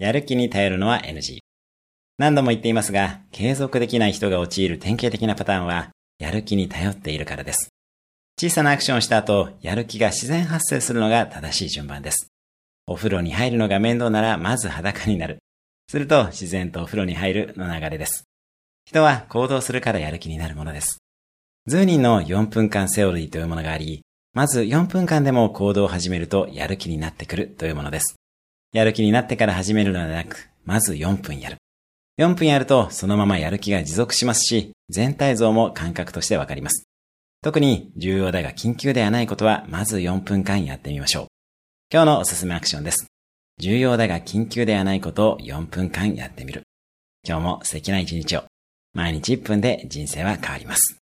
やる気に頼るのは NG。何度も言っていますが、継続できない人が陥る典型的なパターンは、やる気に頼っているからです。小さなアクションをした後、やる気が自然発生するのが正しい順番です。お風呂に入るのが面倒なら、まず裸になる。すると、自然とお風呂に入るの流れです。人は行動するからやる気になるものです。ズーニンの4分間セオリーというものがあり、まず4分間でも行動を始めるとやる気になってくるというものです。やる気になってから始めるのではなく、まず4分やる。4分やるとそのままやる気が持続しますし、全体像も感覚としてわかります。特に重要だが緊急ではないことは、まず4分間やってみましょう。今日のおすすめアクションです。重要だが緊急ではないことを4分間やってみる。今日も素敵な一日を。毎日1分で人生は変わります。